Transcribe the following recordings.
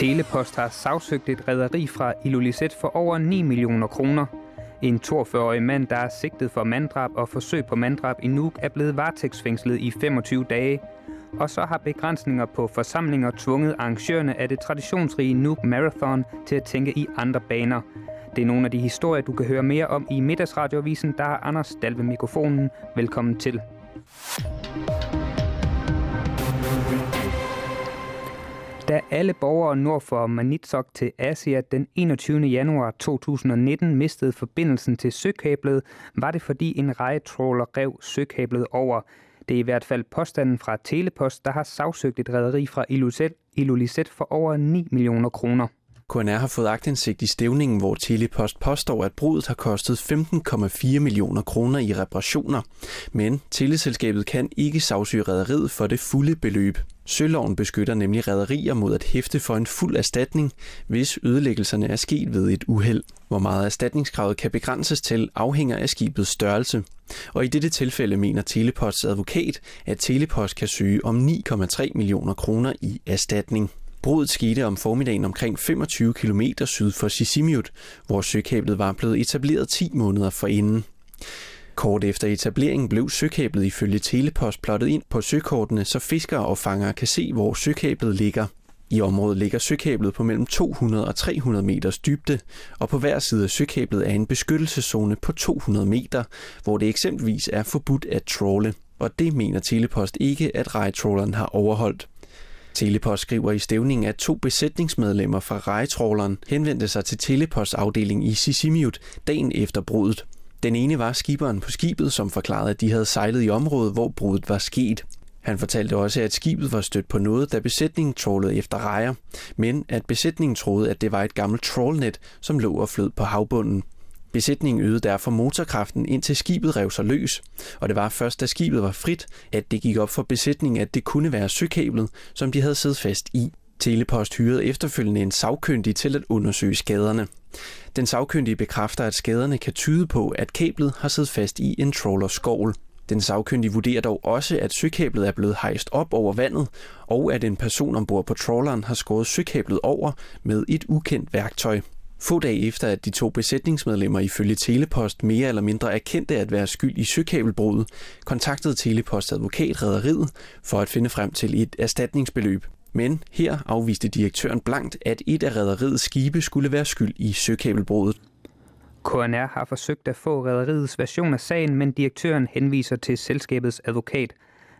Telepost har sagsøgt et rederi fra Ilulissat for over 9 millioner kroner. En 42-årig mand, der er sigtet for manddrab og forsøg på manddrab i Nuuk, er blevet varetægtsfængslet i 25 dage. Og så har begrænsninger på forsamlinger tvunget arrangørerne af det traditionsrige Nuuk Marathon til at tænke i andre baner. Det er nogle af de historier, du kan høre mere om i middagsradiovisen. Der er Anders Dalve mikrofonen. Velkommen til. Da alle borgere nord for Manitsok til Asia den 21. januar 2019 mistede forbindelsen til søkablet, var det fordi en rejetråler rev søkablet over. Det er i hvert fald påstanden fra Telepost, der har sagsøgt et rederi fra Ilulissat for over 9 millioner kroner. KNR har fået agtindsigt i stævningen, hvor Telepost påstår, at brudet har kostet 15,4 millioner kroner i reparationer. Men teleselskabet kan ikke sagsøge rederiet for det fulde beløb. Søloven beskytter nemlig rædderier mod at hæfte for en fuld erstatning, hvis ødelæggelserne er sket ved et uheld. Hvor meget erstatningskravet kan begrænses til afhænger af skibets størrelse. Og i dette tilfælde mener Teleposts advokat, at Telepost kan søge om 9,3 millioner kroner i erstatning. Brudet skete om formiddagen omkring 25 km syd for Sisimiut, hvor søkablet var blevet etableret 10 måneder forinden. Kort efter etableringen blev søkablet ifølge Telepost plottet ind på søkortene, så fiskere og fangere kan se, hvor søkablet ligger. I området ligger søkablet på mellem 200 og 300 meters dybde, og på hver side af søkablet er en beskyttelseszone på 200 meter, hvor det eksempelvis er forbudt at trawle. Og det mener Telepost ikke, at rejtrawleren har overholdt. Telepost skriver i stævningen, at to besætningsmedlemmer fra rejtrawleren henvendte sig til Telepost afdeling i Sisimiut dagen efter bruddet. Den ene var skiberen på skibet, som forklarede, at de havde sejlet i området, hvor brudet var sket. Han fortalte også, at skibet var stødt på noget, da besætningen trålede efter rejer, men at besætningen troede, at det var et gammelt trålnet, som lå og flød på havbunden. Besætningen øgede derfor motorkraften indtil skibet rev sig løs, og det var først da skibet var frit, at det gik op for besætningen, at det kunne være søkablet, som de havde siddet fast i. Telepost hyrede efterfølgende en sagkyndig til at undersøge skaderne. Den sagkyndige bekræfter, at skaderne kan tyde på, at kablet har siddet fast i en trawlerskovl. Den sagkyndige vurderer dog også, at søkablet er blevet hejst op over vandet, og at en person ombord på trawleren har skåret søkablet over med et ukendt værktøj. Få dage efter, at de to besætningsmedlemmer ifølge Telepost mere eller mindre erkendte at være skyld i søkabelbruddet, kontaktede Telepost advokat Rederiet for at finde frem til et erstatningsbeløb. Men her afviste direktøren blankt, at et af rædderiets skibe skulle være skyld i søkabelbruddet. KNR har forsøgt at få rædderiets version af sagen, men direktøren henviser til selskabets advokat.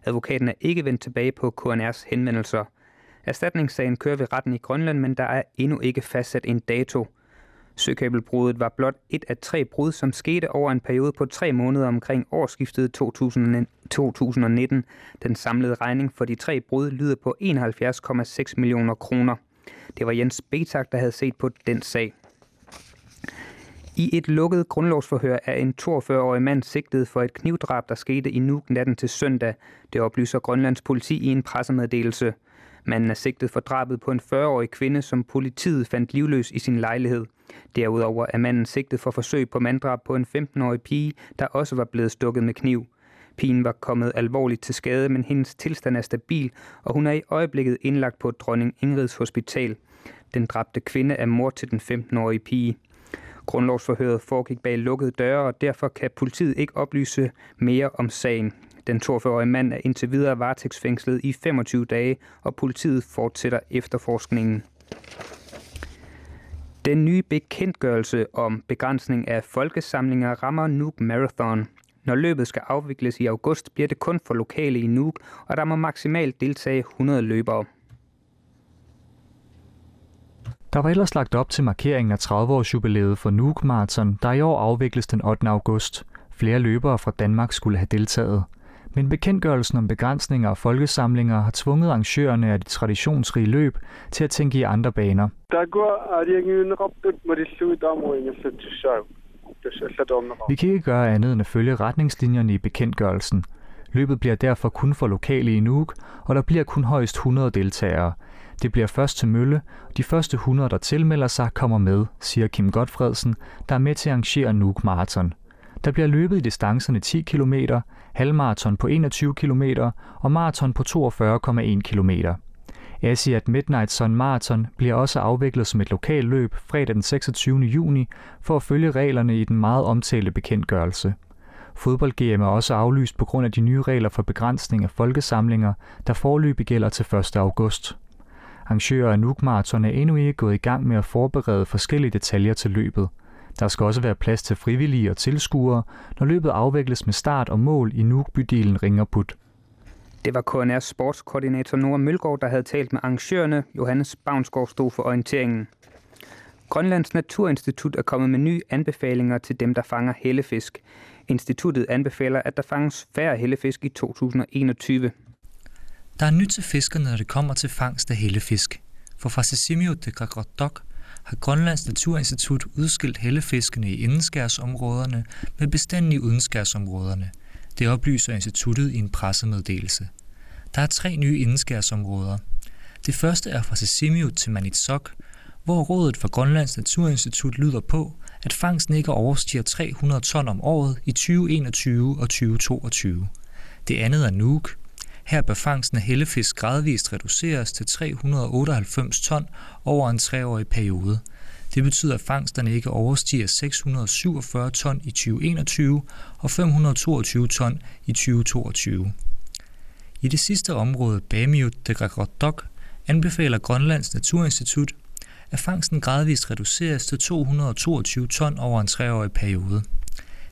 Advokaten er ikke vendt tilbage på KNR's henvendelser. Erstatningssagen kører ved retten i Grønland, men der er endnu ikke fastsat en dato. Søkabelbruddet var blot et af tre brud, som skete over en periode på tre måneder omkring årsskiftet 2019. Den samlede regning for de tre brud lyder på 71,6 millioner kroner. Det var Jens Betak, der havde set på den sag. I et lukket grundlovsforhør er en 42-årig mand sigtet for et knivdrab, der skete i Nuuk natten til søndag. Det oplyser Grønlands politi i en pressemeddelelse. Manden er sigtet for drabet på en 40-årig kvinde, som politiet fandt livløs i sin lejlighed. Derudover er manden sigtet for forsøg på manddrab på en 15-årig pige, der også var blevet stukket med kniv. Pigen var kommet alvorligt til skade, men hendes tilstand er stabil, og hun er i øjeblikket indlagt på Dronning Ingrids Hospital. Den dræbte kvinde er mor til den 15-årige pige. Grundlovsforhøret foregik bag lukkede døre, og derfor kan politiet ikke oplyse mere om sagen. Den 42-årige mand er indtil videre varetægtsfængslet i 25 dage, og politiet fortsætter efterforskningen. Den nye bekendtgørelse om begrænsning af folkesamlinger rammer Nuuk Marathon. Når løbet skal afvikles i august, bliver det kun for lokale i Nuuk, og der må maksimalt deltage 100 løbere. Der var ellers lagt op til markeringen af 30-års jubilæet for Nuuk Marathon, der i år afvikles den 8. august. Flere løbere fra Danmark skulle have deltaget. Men bekendtgørelsen om begrænsninger af folkesamlinger har tvunget arrangørerne af de traditionsrige løb til at tænke i andre baner. Vi kan ikke gøre andet end at følge retningslinjerne i bekendtgørelsen. Løbet bliver derfor kun for lokale i Nuuk, og der bliver kun højst 100 deltagere. Det bliver først til mølle. De første 100, der tilmelder sig, kommer med, siger Kim Godfredsen, der er med til at arrangere Nuuk Marathon. Der bliver løbet i distancerne 10 km, halvmarathon på 21 km og maraton på 42,1 km. Asiat Midnight Sun Marathon bliver også afviklet som et lokalt løb fredag den 26. juni for at følge reglerne i den meget omtalte bekendtgørelse. Fodbold-GM er også aflyst på grund af de nye regler for begrænsning af folkesamlinger, der forløbig gælder til 1. august. Arrangører af Nuuk Marathon er endnu ikke gået i gang med at forberede forskellige detaljer til løbet. Der skal også være plads til frivillige og tilskuere, når løbet afvikles med start og mål i Nuuk-bydelen Ringerput. Det var KNR's sportskoordinator Nora Mølgaard, der havde talt med arrangørerne. Johannes Bavnsgaard stod for orienteringen. Grønlands Naturinstitut er kommet med nye anbefalinger til dem, der fanger hellefisk. Instituttet anbefaler, at der fanges færre hellefisk i 2021. Der er nyt til fiskerne, når det kommer til fangst af hellefisk. For fra Sissimio til Gagrodok har Grønlands Naturinstitut udskilt hellefiskene i indenskærsområderne med bestanden i udenskærsområderne. Det oplyser instituttet i en pressemeddelelse. Der er tre nye indenskærsområder. Det første er fra Sisimiut til Manitsok, hvor rådet for Grønlands Naturinstitut lyder på, at fangsten ikke overstiger 300 ton om året i 2021 og 2022. Det andet er Nuuk. Her bør fangsten af hellefisk gradvist reduceres til 398 ton over en treårig periode. Det betyder, at fangsterne ikke overstiger 647 ton i 2021 og 522 ton i 2022. I det sidste område, Bamiut de Gagrodok, anbefaler Grønlands Naturinstitut, at fangsten gradvist reduceres til 222 ton over en treårig periode.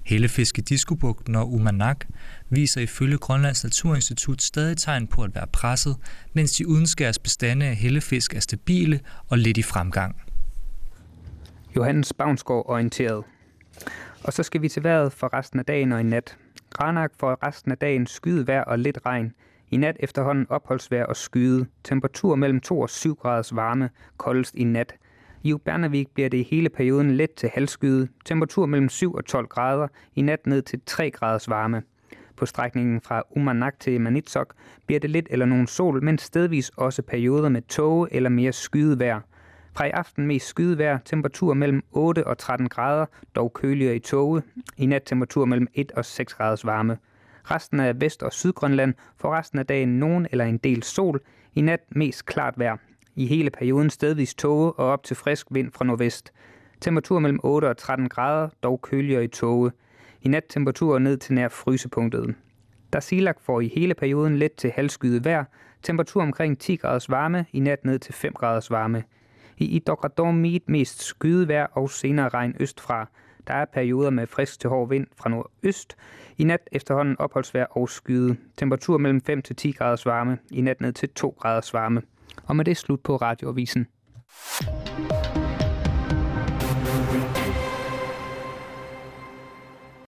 Hellefiske Diskobugten og Umanak viser ifølge Grønlands Naturinstitut stadig tegn på at være presset, mens de udenskærs bestande af hellefisk er stabile og lidt i fremgang. Johannes Bavnsgaard orienteret. Og så skal vi til vejret for resten af dagen og i nat. Granak for resten af dagen skyet vejr og lidt regn. I nat efterhånden opholdsvejr og skyde. Temperatur mellem 2 og 7 graders varme, koldest i nat. I Ubernavik bliver det i hele perioden let til halvskyde. Temperatur mellem 7 og 12 grader. I nat ned til 3 graders varme. På strækningen fra Umanak til Manitsok bliver det lidt eller nogen sol, men stedvis også perioder med tåge eller mere skyet vejr. Fra i aften mest skydevær, temperatur mellem 8 og 13 grader, dog køligere i tåge. I nat temperatur mellem 1 og 6 graders varme. Resten af Vest- og Sydgrønland får resten af dagen nogen eller en del sol. I nat mest klart vejr. I hele perioden stedvis tåge og op til frisk vind fra nordvest. Temperatur mellem 8 og 13 grader, dog køligere i tåge. I nat temperaturer ned til nær frysepunktet. Der Silak får i hele perioden let til halvskyde vejr, temperatur omkring 10 graders varme, i nat ned til 5 graders varme. I Idokradormit mest skydevejr og senere regn østfra. Der er perioder med frisk til hård vind fra nordøst. I nat efterhånden opholdsvejr og skyde. Temperatur mellem 5 til 10 graders varme. I nat ned til 2 graders varme. Og med det slut på radioavisen.